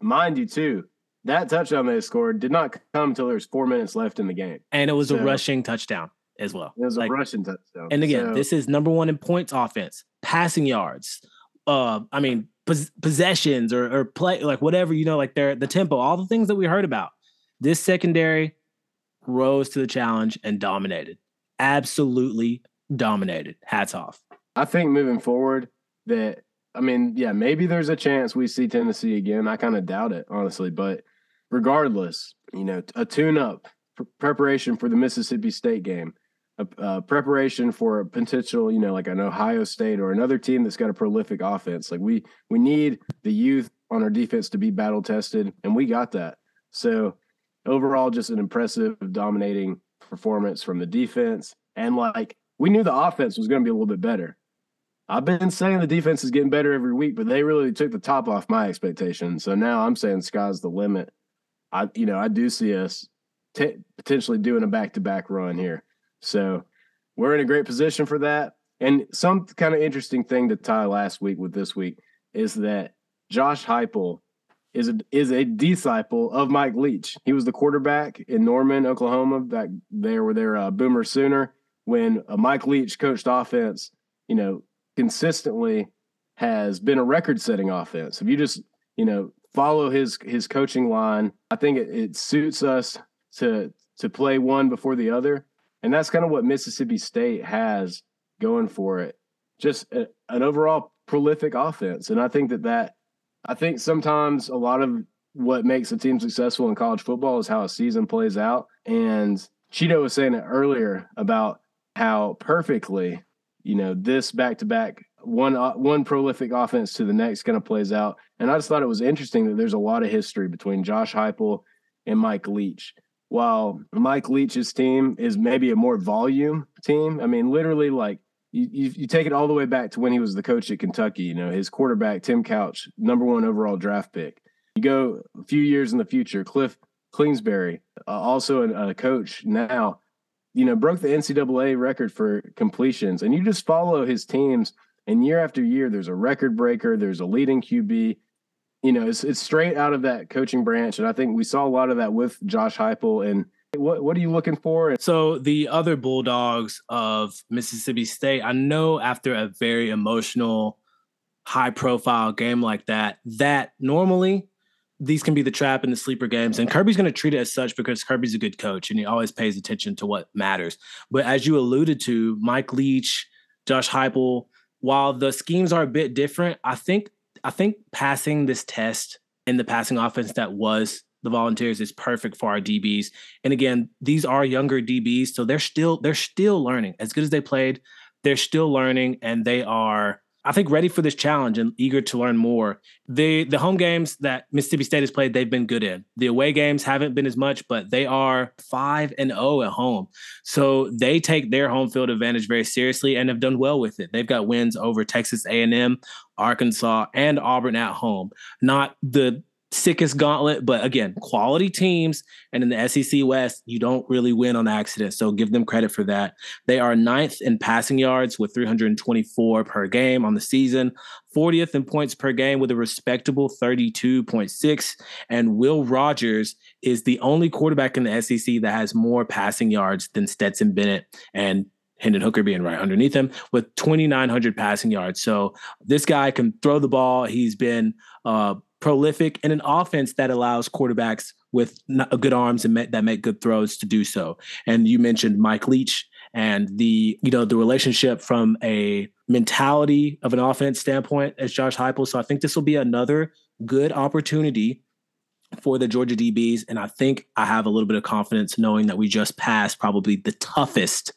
Mind you, too, that touchdown they scored did not come until there was four minutes left in the game. And it was a rushing touchdown as well. It was Like, a Russian touchdown. And again, So- this is number one in points offense, passing yards. Uh, I mean, pos- possessions or, or play, like whatever you know, like their the tempo, all the things that we heard about. This secondary rose to the challenge and dominated, absolutely dominated. Hats off. I think moving forward that I mean, yeah, maybe there's a chance we see Tennessee again. I kind of doubt it, honestly. But regardless, you know, a tune-up pr- preparation for the Mississippi State game, a, a preparation for a potential, you know, like an Ohio State or another team that's got a prolific offense. Like we we need the youth on our defense to be battle tested, and we got that. So overall, just an impressive, dominating performance from the defense, and like we knew the offense was going to be a little bit better I've been saying the defense is getting better every week, but they really took the top off my expectations. So now I'm saying sky's the limit. I, you know, I do see us t- potentially doing a back to back run here. So we're in a great position for that. And some kind of interesting thing to tie last week with this week is that Josh Heupel is a, is a disciple of Mike Leach. He was the quarterback in Norman, Oklahoma, back there where they're uh, Boomer Sooner when uh, Mike Leach coached offense. You know, consistently has been a record-setting offense. If you just you know follow his his coaching line, I think it, it suits us to to play one before the other, and that's kind of what Mississippi State has going for it. Just a, an overall prolific offense, and I think that that I think sometimes a lot of what makes a team successful in college football is how a season plays out. And Cheeto was saying it earlier about how perfectly, you know, this back to back one uh, one prolific offense to the next kind of plays out. And I just thought it was interesting that there's a lot of history between Josh Heupel and Mike Leach. While Mike Leach's team is maybe a more volume team, I mean, literally like you, you, you take it all the way back to when he was the coach at Kentucky. You know, his quarterback Tim Couch, number one overall draft pick. You go a few years in the future, Cliff Kingsbury, uh, also a, a coach now. You know, broke the NCAA record for completions, and you just follow his teams. And year after year, there's a record breaker. There's a leading QB. You know, it's it's straight out of that coaching branch, and I think we saw a lot of that with Josh Heupel and what what are you looking for? So the other Bulldogs of Mississippi State, I know after a very emotional, high profile game like that, that normally these can be the trap and the sleeper games. And Kirby's going to treat it as such because Kirby's a good coach and he always pays attention to what matters. But as you alluded to, Mike Leach, Josh Heupel, while the schemes are a bit different, I think I think passing this test in the passing offense that was the volunteers is perfect for our DBs. And again, these are younger DBs, so they're still they're still learning. As good as they played, they're still learning and they are I think ready for this challenge and eager to learn more. The the home games that Mississippi State has played, they've been good in. The away games haven't been as much, but they are 5 and 0 at home. So they take their home field advantage very seriously and have done well with it. They've got wins over Texas A&M, Arkansas, and Auburn at home. Not the sickest gauntlet, but again, quality teams. And in the SEC West, you don't really win on accident. So give them credit for that. They are ninth in passing yards with 324 per game on the season, 40th in points per game with a respectable 32.6. And Will Rogers is the only quarterback in the SEC that has more passing yards than Stetson Bennett and Hendon Hooker being right underneath him with 2,900 passing yards. So this guy can throw the ball. He's been uh, prolific and an offense that allows quarterbacks with uh, good arms and that make good throws to do so. And you mentioned Mike Leach and the you know the relationship from a mentality of an offense standpoint as Josh Heupel. So I think this will be another good opportunity for the Georgia DBs, and I think I have a little bit of confidence knowing that we just passed probably the toughest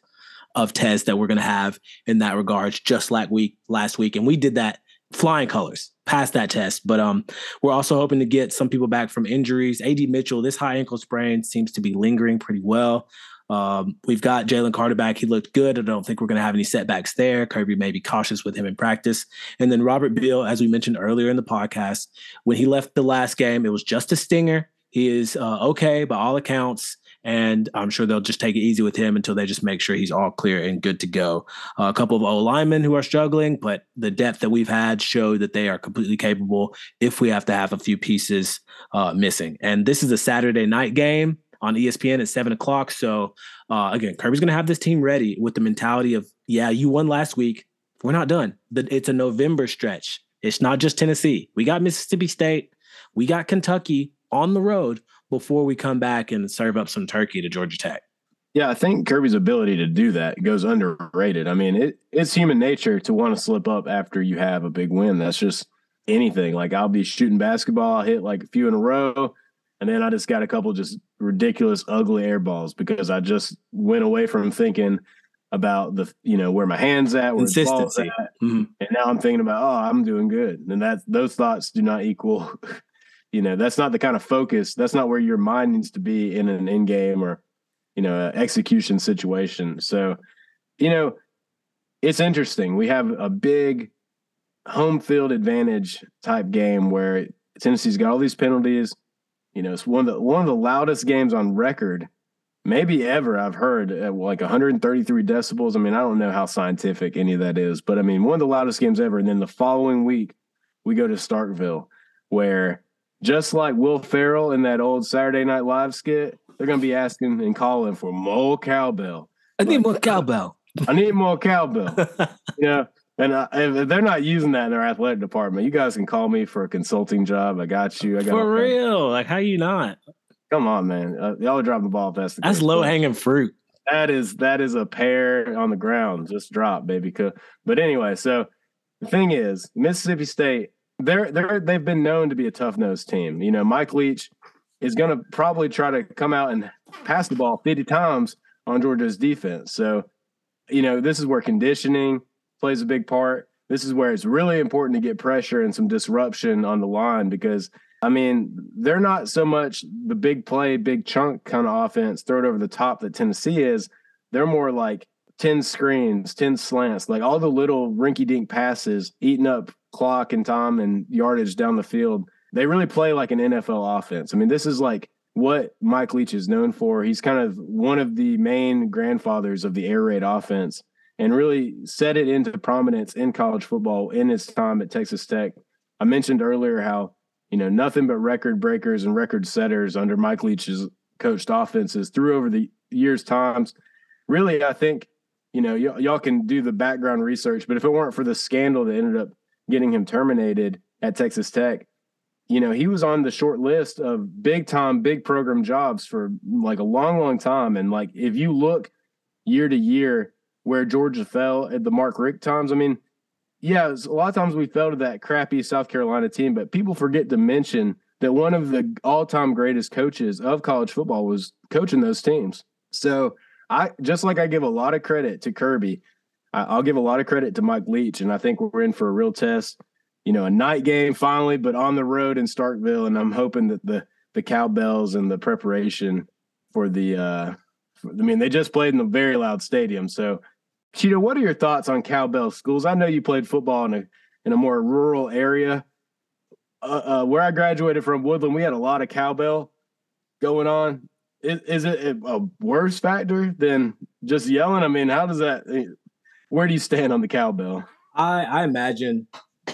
of tests that we're going to have in that regards, just like week last week, and we did that flying colors past that test. But um, we're also hoping to get some people back from injuries. AD Mitchell, this high ankle sprain seems to be lingering pretty well. Um, we've got Jalen Carter back. He looked good. I don't think we're going to have any setbacks there. Kirby may be cautious with him in practice. And then Robert Beal, as we mentioned earlier in the podcast, when he left the last game, it was just a stinger. He is uh, okay by all accounts and I'm sure they'll just take it easy with him until they just make sure he's all clear and good to go. Uh, a couple of O linemen who are struggling, but the depth that we've had show that they are completely capable if we have to have a few pieces uh, missing. And this is a Saturday night game on ESPN at seven o'clock. So uh, again, Kirby's going to have this team ready with the mentality of, yeah, you won last week. We're not done. It's a November stretch. It's not just Tennessee. We got Mississippi State. We got Kentucky on the road before we come back and serve up some turkey to Georgia Tech. Yeah, I think Kirby's ability to do that goes underrated. I mean, it, it's human nature to want to slip up after you have a big win. That's just anything. Like I'll be shooting basketball, I'll hit like a few in a row, and then I just got a couple just ridiculous, ugly air balls because I just went away from thinking about the you know where my hands at, where consistency, at, mm-hmm. and now I'm thinking about oh I'm doing good, and that those thoughts do not equal you know that's not the kind of focus that's not where your mind needs to be in an in game or you know execution situation so you know it's interesting. We have a big home field advantage type game where Tennessee's got all these penalties. You know, it's one of the one of the loudest games on record, maybe ever. I've heard like 133 decibels. I mean, I don't know how scientific any of that is, but I mean, one of the loudest games ever. And then the following week, we go to Starkville, where just like Will Ferrell in that old Saturday Night Live skit, they're going to be asking and calling for more cowbell. I need more cowbell. I need more cowbell. yeah. And uh, if they're not using that in their athletic department, you guys can call me for a consulting job. I got you. I got For real. Like, how you not? Come on, man. Uh, y'all are dropping the ball. If that's the That's case. low hanging fruit. That is that is a pear on the ground. Just drop, baby. But anyway, so the thing is, Mississippi State, they're they're they've been known to be a tough nosed team. You know, Mike Leach is going to probably try to come out and pass the ball 50 times on Georgia's defense. So, you know, this is where conditioning plays a big part. This is where it's really important to get pressure and some disruption on the line because I mean, they're not so much the big play, big chunk kind of offense, throw it over the top that Tennessee is. They're more like 10 screens, 10 slants, like all the little rinky dink passes, eating up clock and time and yardage down the field. They really play like an NFL offense. I mean, this is like what Mike Leach is known for. He's kind of one of the main grandfathers of the air raid offense and really set it into prominence in college football in his time at Texas Tech. I mentioned earlier how, you know, nothing but record breakers and record setters under Mike Leach's coached offenses through over the years times. Really, I think, you know, y- y'all can do the background research, but if it weren't for the scandal that ended up getting him terminated at Texas Tech, you know, he was on the short list of big time, big program jobs for like a long, long time. And like, if you look year to year where Georgia fell at the Mark Richt times, I mean, yeah, a lot of times we fell to that crappy South Carolina team, but people forget to mention that one of the all time greatest coaches of college football was coaching those teams. So I just like I give a lot of credit to Kirby, I, I'll give a lot of credit to Mike Leach, and I think we're in for a real test. You know, a night game finally, but on the road in Starkville, and I'm hoping that the the cowbells and the preparation for the. uh for, I mean, they just played in a very loud stadium, so. Cheetah, what are your thoughts on cowbell schools? I know you played football in a in a more rural area. Uh, uh, where I graduated from, Woodland, we had a lot of cowbell going on. Is, it a, worse factor than just yelling? I mean, how does that? Eh, where do you stand on the cowbell? I, I imagine,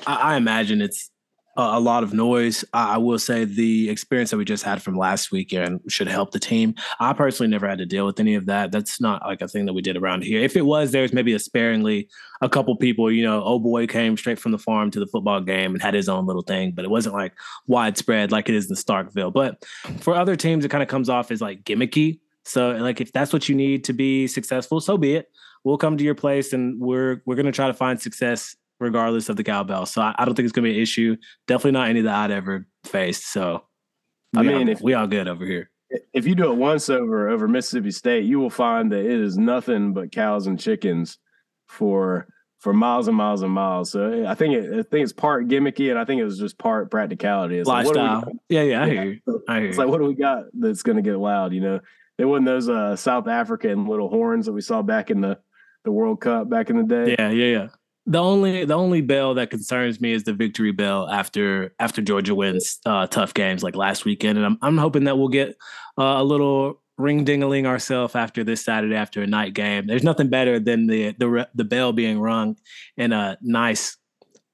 I, I imagine it's a, lot of noise. I, I will say the experience that we just had from last weekend should help the team. I personally never had to deal with any of that. That's not like a thing that we did around here. If it was, there's maybe a sparingly a couple people. You know, oh boy came straight from the farm to the football game and had his own little thing, but it wasn't like widespread like it is in Starkville. But for other teams, it kind of comes off as like gimmicky. So like if that's what you need to be successful, so be it. We'll come to your place and we're we're gonna try to find success regardless of the cowbell. So I, I don't think it's gonna be an issue. Definitely not any that I'd ever faced. So I mean, all, if- we all good over here. If you do it once over over Mississippi State, you will find that it is nothing but cows and chickens for for miles and miles and miles. So I think it, I think it's part gimmicky, and I think it was just part practicality. It's like, what do we Lifestyle. yeah, yeah, I hear you. I hear It's like, what do we got that's going to get loud? You know, they wasn't those uh, South African little horns that we saw back in the the World Cup back in the day. Yeah, yeah, yeah. The only the only bell that concerns me is the victory bell after after Georgia wins uh, tough games like last weekend, and I'm I'm hoping that we'll get uh, a little ring dingaling ourselves after this Saturday after a night game. There's nothing better than the the re- the bell being rung in a nice,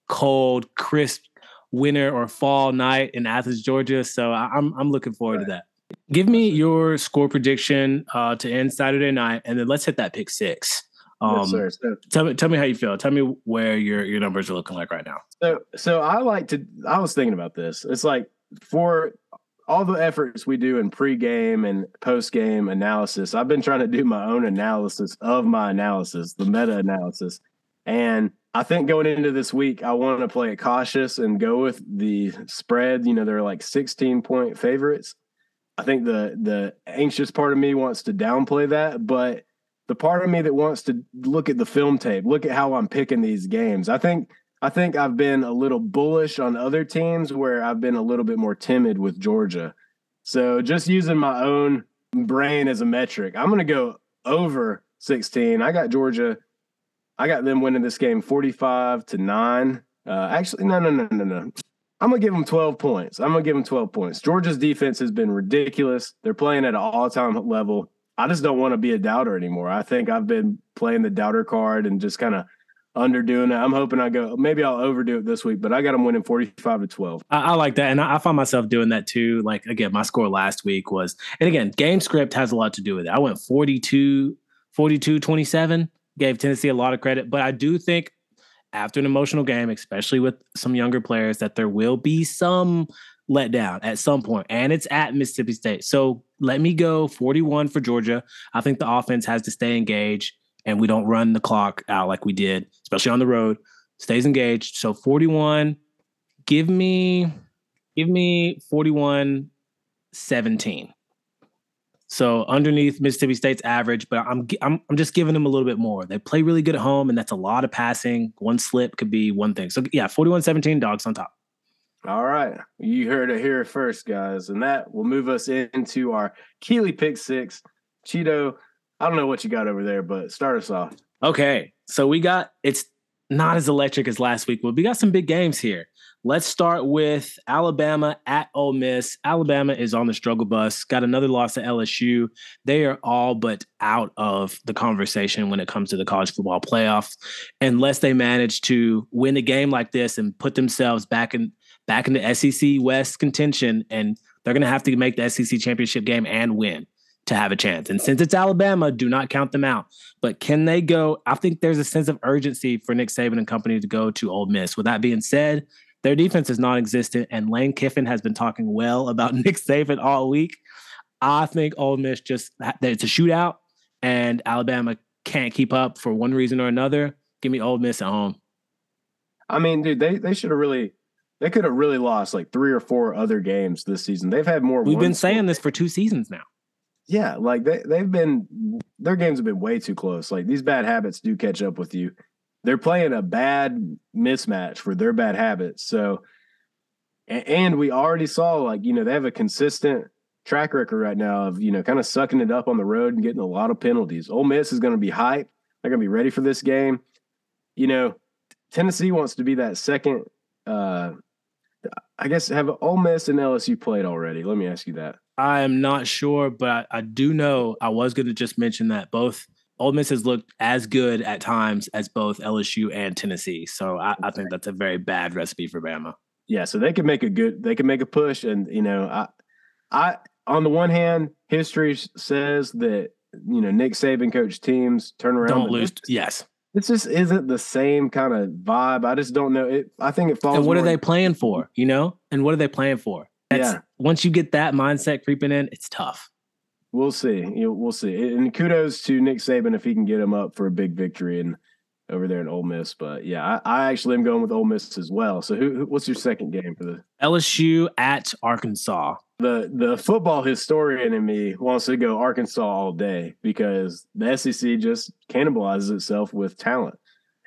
cold, crisp winter or fall night in Athens, Georgia. So I'm I'm looking forward to that. Give me your score prediction uh, to end Saturday night, and then let's hit that pick six. Um, Yes, sir. So, Tell me, tell me how you feel. Tell me where your your numbers are looking like right now. so, so I like to. I was thinking about this. It's like for all the efforts we do in pregame and postgame analysis, I've been trying to do my own analysis of my analysis, the meta analysis, and I think going into this week, I want to play it cautious and go with the spread. You know, they're like 16 point favorites. I think the the anxious part of me wants to downplay that, but the part of me that wants to look at the film tape, look at how I'm picking these games. I think I think I've been a little bullish on other teams where I've been a little bit more timid with Georgia. So just using my own brain as a metric, I'm going to go over 16. I got Georgia I got them winning this game 45 to 9. Uh, actually, no, no, no, no, no. I'm gonna give them 12 points. I'm gonna give them 12 points. Georgia's defense has been ridiculous. They're playing at an all-time level. I just don't want to be a doubter anymore. I think I've been playing the doubter card and just kind of underdoing it. I'm hoping I go. Maybe I'll overdo it this week, but I got them winning 45 to 12. I, I like that, and I, I find myself doing that too. Like again, my score last week was, and again, game script has a lot to do with it. I went 42, 42, 27. Gave Tennessee a lot of credit, but I do think after an emotional game, especially with some younger players, that there will be some letdown at some point, and it's at Mississippi State. So let me go 41 for Georgia. I think the offense has to stay engaged, and we don't run the clock out like we did, especially on the road. Stays engaged. So 41. Give me, give me 41 17. So underneath Mississippi State's average, but I'm I'm I'm just giving them a little bit more. They play really good at home, and that's a lot of passing. One slip could be one thing. So yeah, 41-17 dogs on top. All right. You heard it here first, guys. And that will move us into our Keely pick six. Cheeto, I don't know what you got over there, but start us off. Okay. So we got it's not as electric as last week, but we got some big games here. Let's start with Alabama at Ole Miss. Alabama is on the struggle bus, got another loss at LSU. They are all but out of the conversation when it comes to the college football playoffs, unless they manage to win a game like this and put themselves back in back in the SEC West contention. And they're going to have to make the SEC championship game and win to have a chance. And since it's Alabama, do not count them out. But can they go? I think there's a sense of urgency for Nick Saban and company to go to Ole Miss. With that being said, their defense is non-existent, and Lane Kiffin has been talking well about Nick Saban all week. I think Ole Miss just it's a shootout, and Alabama can't keep up for one reason or another. Give me Ole Miss at home. I mean, dude, they they should have really they could have really lost like three or four other games this season. They've had more. We've been saying this for two seasons now. Yeah, like they they've been their games have been way too close. Like these bad habits do catch up with you they're playing a bad mismatch for their bad habits. So, and we already saw like you know they have a consistent track record right now of you know kind of sucking it up on the road and getting a lot of penalties. Ole Miss is going to be hype. They're going to be ready for this game. You know, Tennessee wants to be that second. uh I guess have Ole Miss and LSU played already? Let me ask you that. I am not sure, but I, I do know I was going to just mention that both Ole Miss has looked as good at times as both LSU and Tennessee. So I, I, think that's a very bad recipe for Bama. Yeah, so they can make a good, they can make a push, and you know, I, I on the one hand, history says that you know Nick Saban coach teams turn around, don't lose. Yes, it just isn't the same kind of vibe. I just don't know. It. I think it falls. And what are they playing for? You know, and what are they playing for? That's, yeah. Once you get that mindset creeping in, it's tough. We'll see. You know, we'll see. And kudos to Nick Saban if he can get him up for a big victory and over there in Ole Miss. But yeah, I, I actually am going with Ole Miss as well. So who, who, what's your second game for the LSU at Arkansas? The the football historian in me wants to go Arkansas all day because the SEC just cannibalizes itself with talent.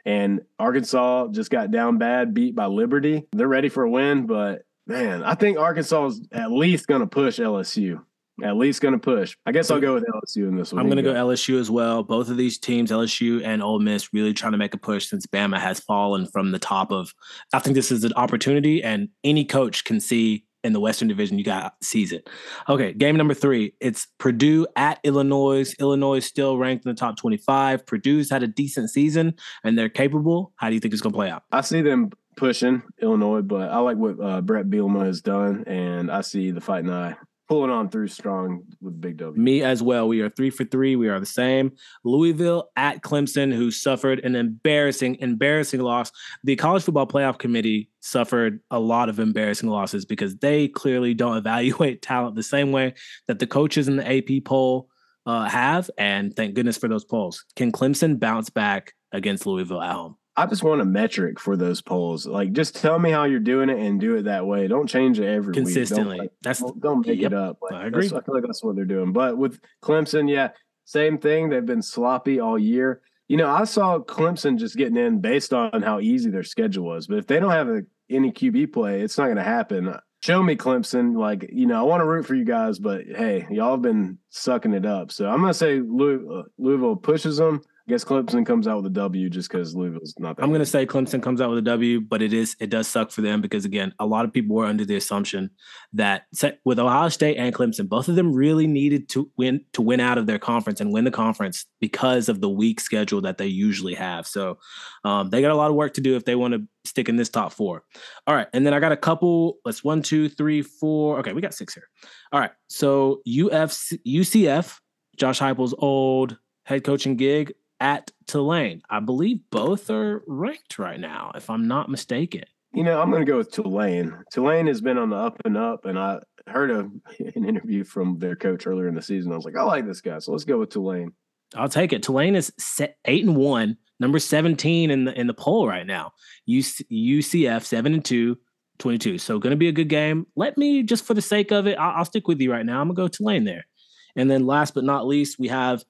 And Arkansas just got down bad, beat by Liberty. They're ready for a win, but man, I think Arkansas is at least going to push LSU at least going to push. I guess I'll go with LSU in this one. I'm going to go LSU as well. Both of these teams, LSU and Ole Miss, really trying to make a push since Bama has fallen from the top of. I think this is an opportunity, and any coach can see in the Western Division, you got sees it. Okay, game number three. It's Purdue at Illinois. Illinois still ranked in the top 25. Purdue's had a decent season, and they're capable. How do you think it's going to play out? I see them pushing Illinois, but I like what uh, Bret Bielema has done, and I see the Fighting Eye pulling on through strong with Big W. Me as well. We are three for three. We are the same. Louisville at Clemson, who suffered an embarrassing, embarrassing loss. The College Football Playoff Committee suffered a lot of embarrassing losses because they clearly don't evaluate talent the same way that the coaches in the AP poll uh, have. And thank goodness for those polls. Can Clemson bounce back against Louisville at home? I just want a metric for those polls. Like, just tell me how you're doing it and do it that way. Don't change it every consistently. Week. Don't, that's don't, don't make yep, it up. Like, I agree. I feel like that's what they're doing. But with Clemson, yeah, same thing. They've been sloppy all year. You know, I saw Clemson just getting in based on how easy their schedule was. But if they don't have a, any QB play, it's not going to happen. Show me Clemson. Like, you know, I want to root for you guys, but hey, y'all have been sucking it up. So I'm going to say uh, Louisville pushes them I guess Clemson comes out with a W just because Louisville's not that. I'm going to say Clemson comes out with a W, but it is it does suck for them because again, a lot of people were under the assumption that with Ohio State and Clemson, both of them really needed to win to win out of their conference and win the conference because of the weak schedule that they usually have. So um, they got a lot of work to do if they want to stick in this top four. All right, and then I got a couple. Let's one, two, three, four. Okay, we got six here. All right, so UFC, UCF, Josh Heupel's old head coaching gig at Tulane. I believe both are ranked right now, if I'm not mistaken. You know, I'm going to go with Tulane. Tulane has been on the up and up, and I heard a, an interview from their coach earlier in the season. I was like, I like this guy, so let's go with Tulane. I'll take it. Tulane is set eight and one, number 17 in the in the poll right now. UC, UCF seven and two, 22. So going to be a good game. Let me just for the sake of it, I'll, I'll stick with you right now. I'm gonna go Tulane there. And then last but not least, we have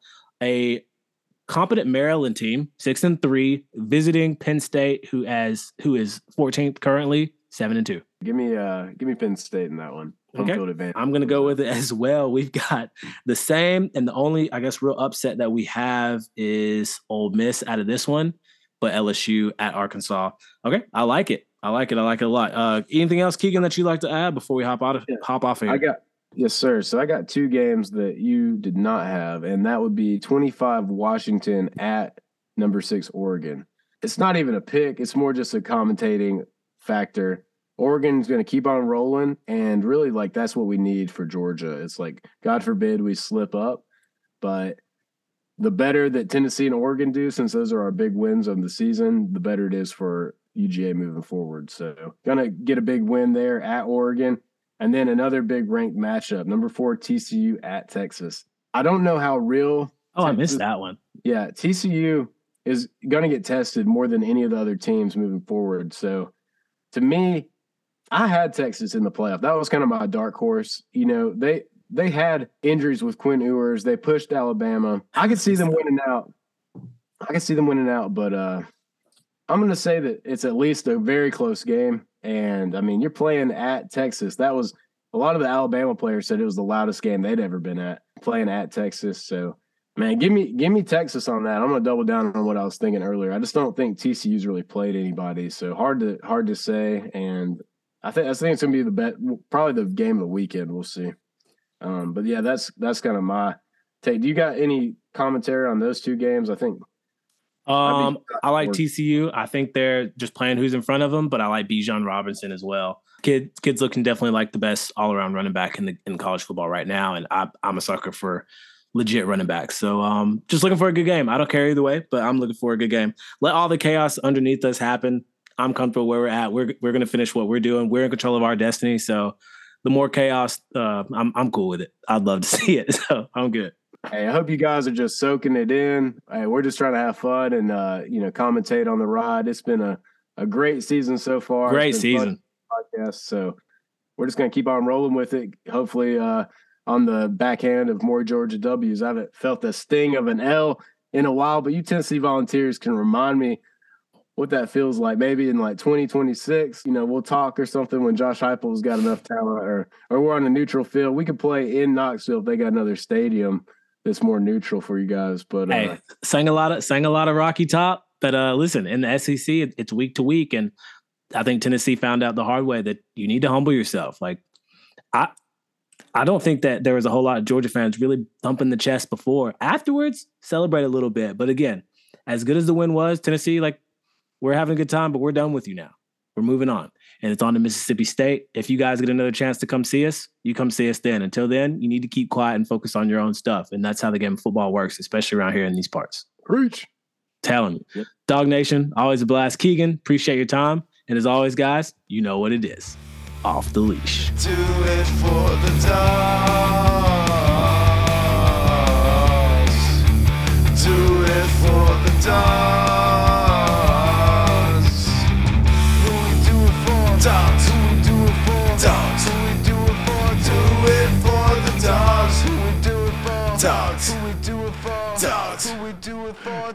a competent Maryland team, six and three, visiting Penn State, who as who is 14th currently, seven and two. Give me, uh, give me Penn State in that one. Home Okay. I'm gonna go with it as well. We've got the same, and the only I guess real upset that we have is Ole Miss out of this one, but LSU at Arkansas. Okay, I like it. I like it. I like it a lot. Uh, anything else, Keegan, that you'd like to add before we hop out of Yeah. hop off here? I got yes, sir. So I got two games that you did not have, and that would be 25 Washington at number six Oregon. It's not even a pick; it's more just a commentating factor. Oregon's going to keep on rolling, and really, like that's what we need for Georgia. It's like, God forbid we slip up, but the better that Tennessee and Oregon do, since those are our big wins of the season, the better it is for UGA moving forward. So, gonna get a big win there at Oregon. And then another big ranked matchup, number four TCU at Texas. I don't know how real. oh, I missed that one. Yeah, TCU is going to get tested more than any of the other teams moving forward. So, to me, I had Texas in the playoff. That was kind of my dark horse. You know, they they had injuries with Quinn Ewers. They pushed Alabama. I could see them winning out. I could see them winning out, but uh I'm going to say that it's at least a very close game. And I mean, you're playing at Texas. That was a lot of the Alabama players said it was the loudest game they'd ever been at playing at Texas. So, man, give me give me Texas on that. I'm to double down on what I was thinking earlier. I just don't think TCU's really played anybody. So hard to hard to say. And I think I think it's to be the bet, probably the game of the weekend. We'll see. Um, but yeah, that's that's kind of my take. Do you got any commentary on those two games? I think Um, I like TCU. I think they're just playing who's in front of them, but I like Bijan Robinson as well. Kid, kids looking definitely like the best all around running back in the in college football right now, and I, I'm a sucker for legit running backs. So, um, just looking for a good game. I don't care either way, but I'm looking for a good game. Let all the chaos underneath us happen. I'm comfortable where we're at. We're we're gonna finish what we're doing. We're in control of our destiny. So, the more chaos, uh, I'm I'm cool with it. I'd love to see it. So I'm good. Hey, I hope you guys are just soaking it in. Hey, we're just trying to have fun and uh, you know commentate on the ride. It's been a, a great season so far. Great season. podcast. So we're just gonna keep on rolling with it. Hopefully, uh, on the backhand of more Georgia W's. I haven't felt the sting of an L in a while, but you Tennessee Volunteers can remind me what that feels like. Maybe in like 2026, you know, we'll talk or something when Josh Heupel's got enough talent, or or we're on a neutral field. We could play in Knoxville if they got another stadium that's more neutral for you guys. But uh, Hey, sang a lot of sang a lot of Rocky Top, but uh, listen, in the SEC, it, it's week to week, and I think Tennessee found out the hard way that you need to humble yourself. Like, I, I don't think that there was a whole lot of Georgia fans really thumping the chest before. Afterwards, celebrate a little bit, but again, as good as the win was, Tennessee, like, we're having a good time, but we're done with you now. We're moving on, and it's on to Mississippi State. If you guys get another chance to come see us, you come see us then. Until then, you need to keep quiet and focus on your own stuff, and that's how the game of football works, especially around here in these parts. preach. Telling you, Yep. Dog Nation, always a blast. Keegan, appreciate your time, and as always, guys, you know what it is. Off the leash. Do it for the dogs. Do it for the dogs.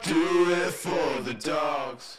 Do it for the dogs.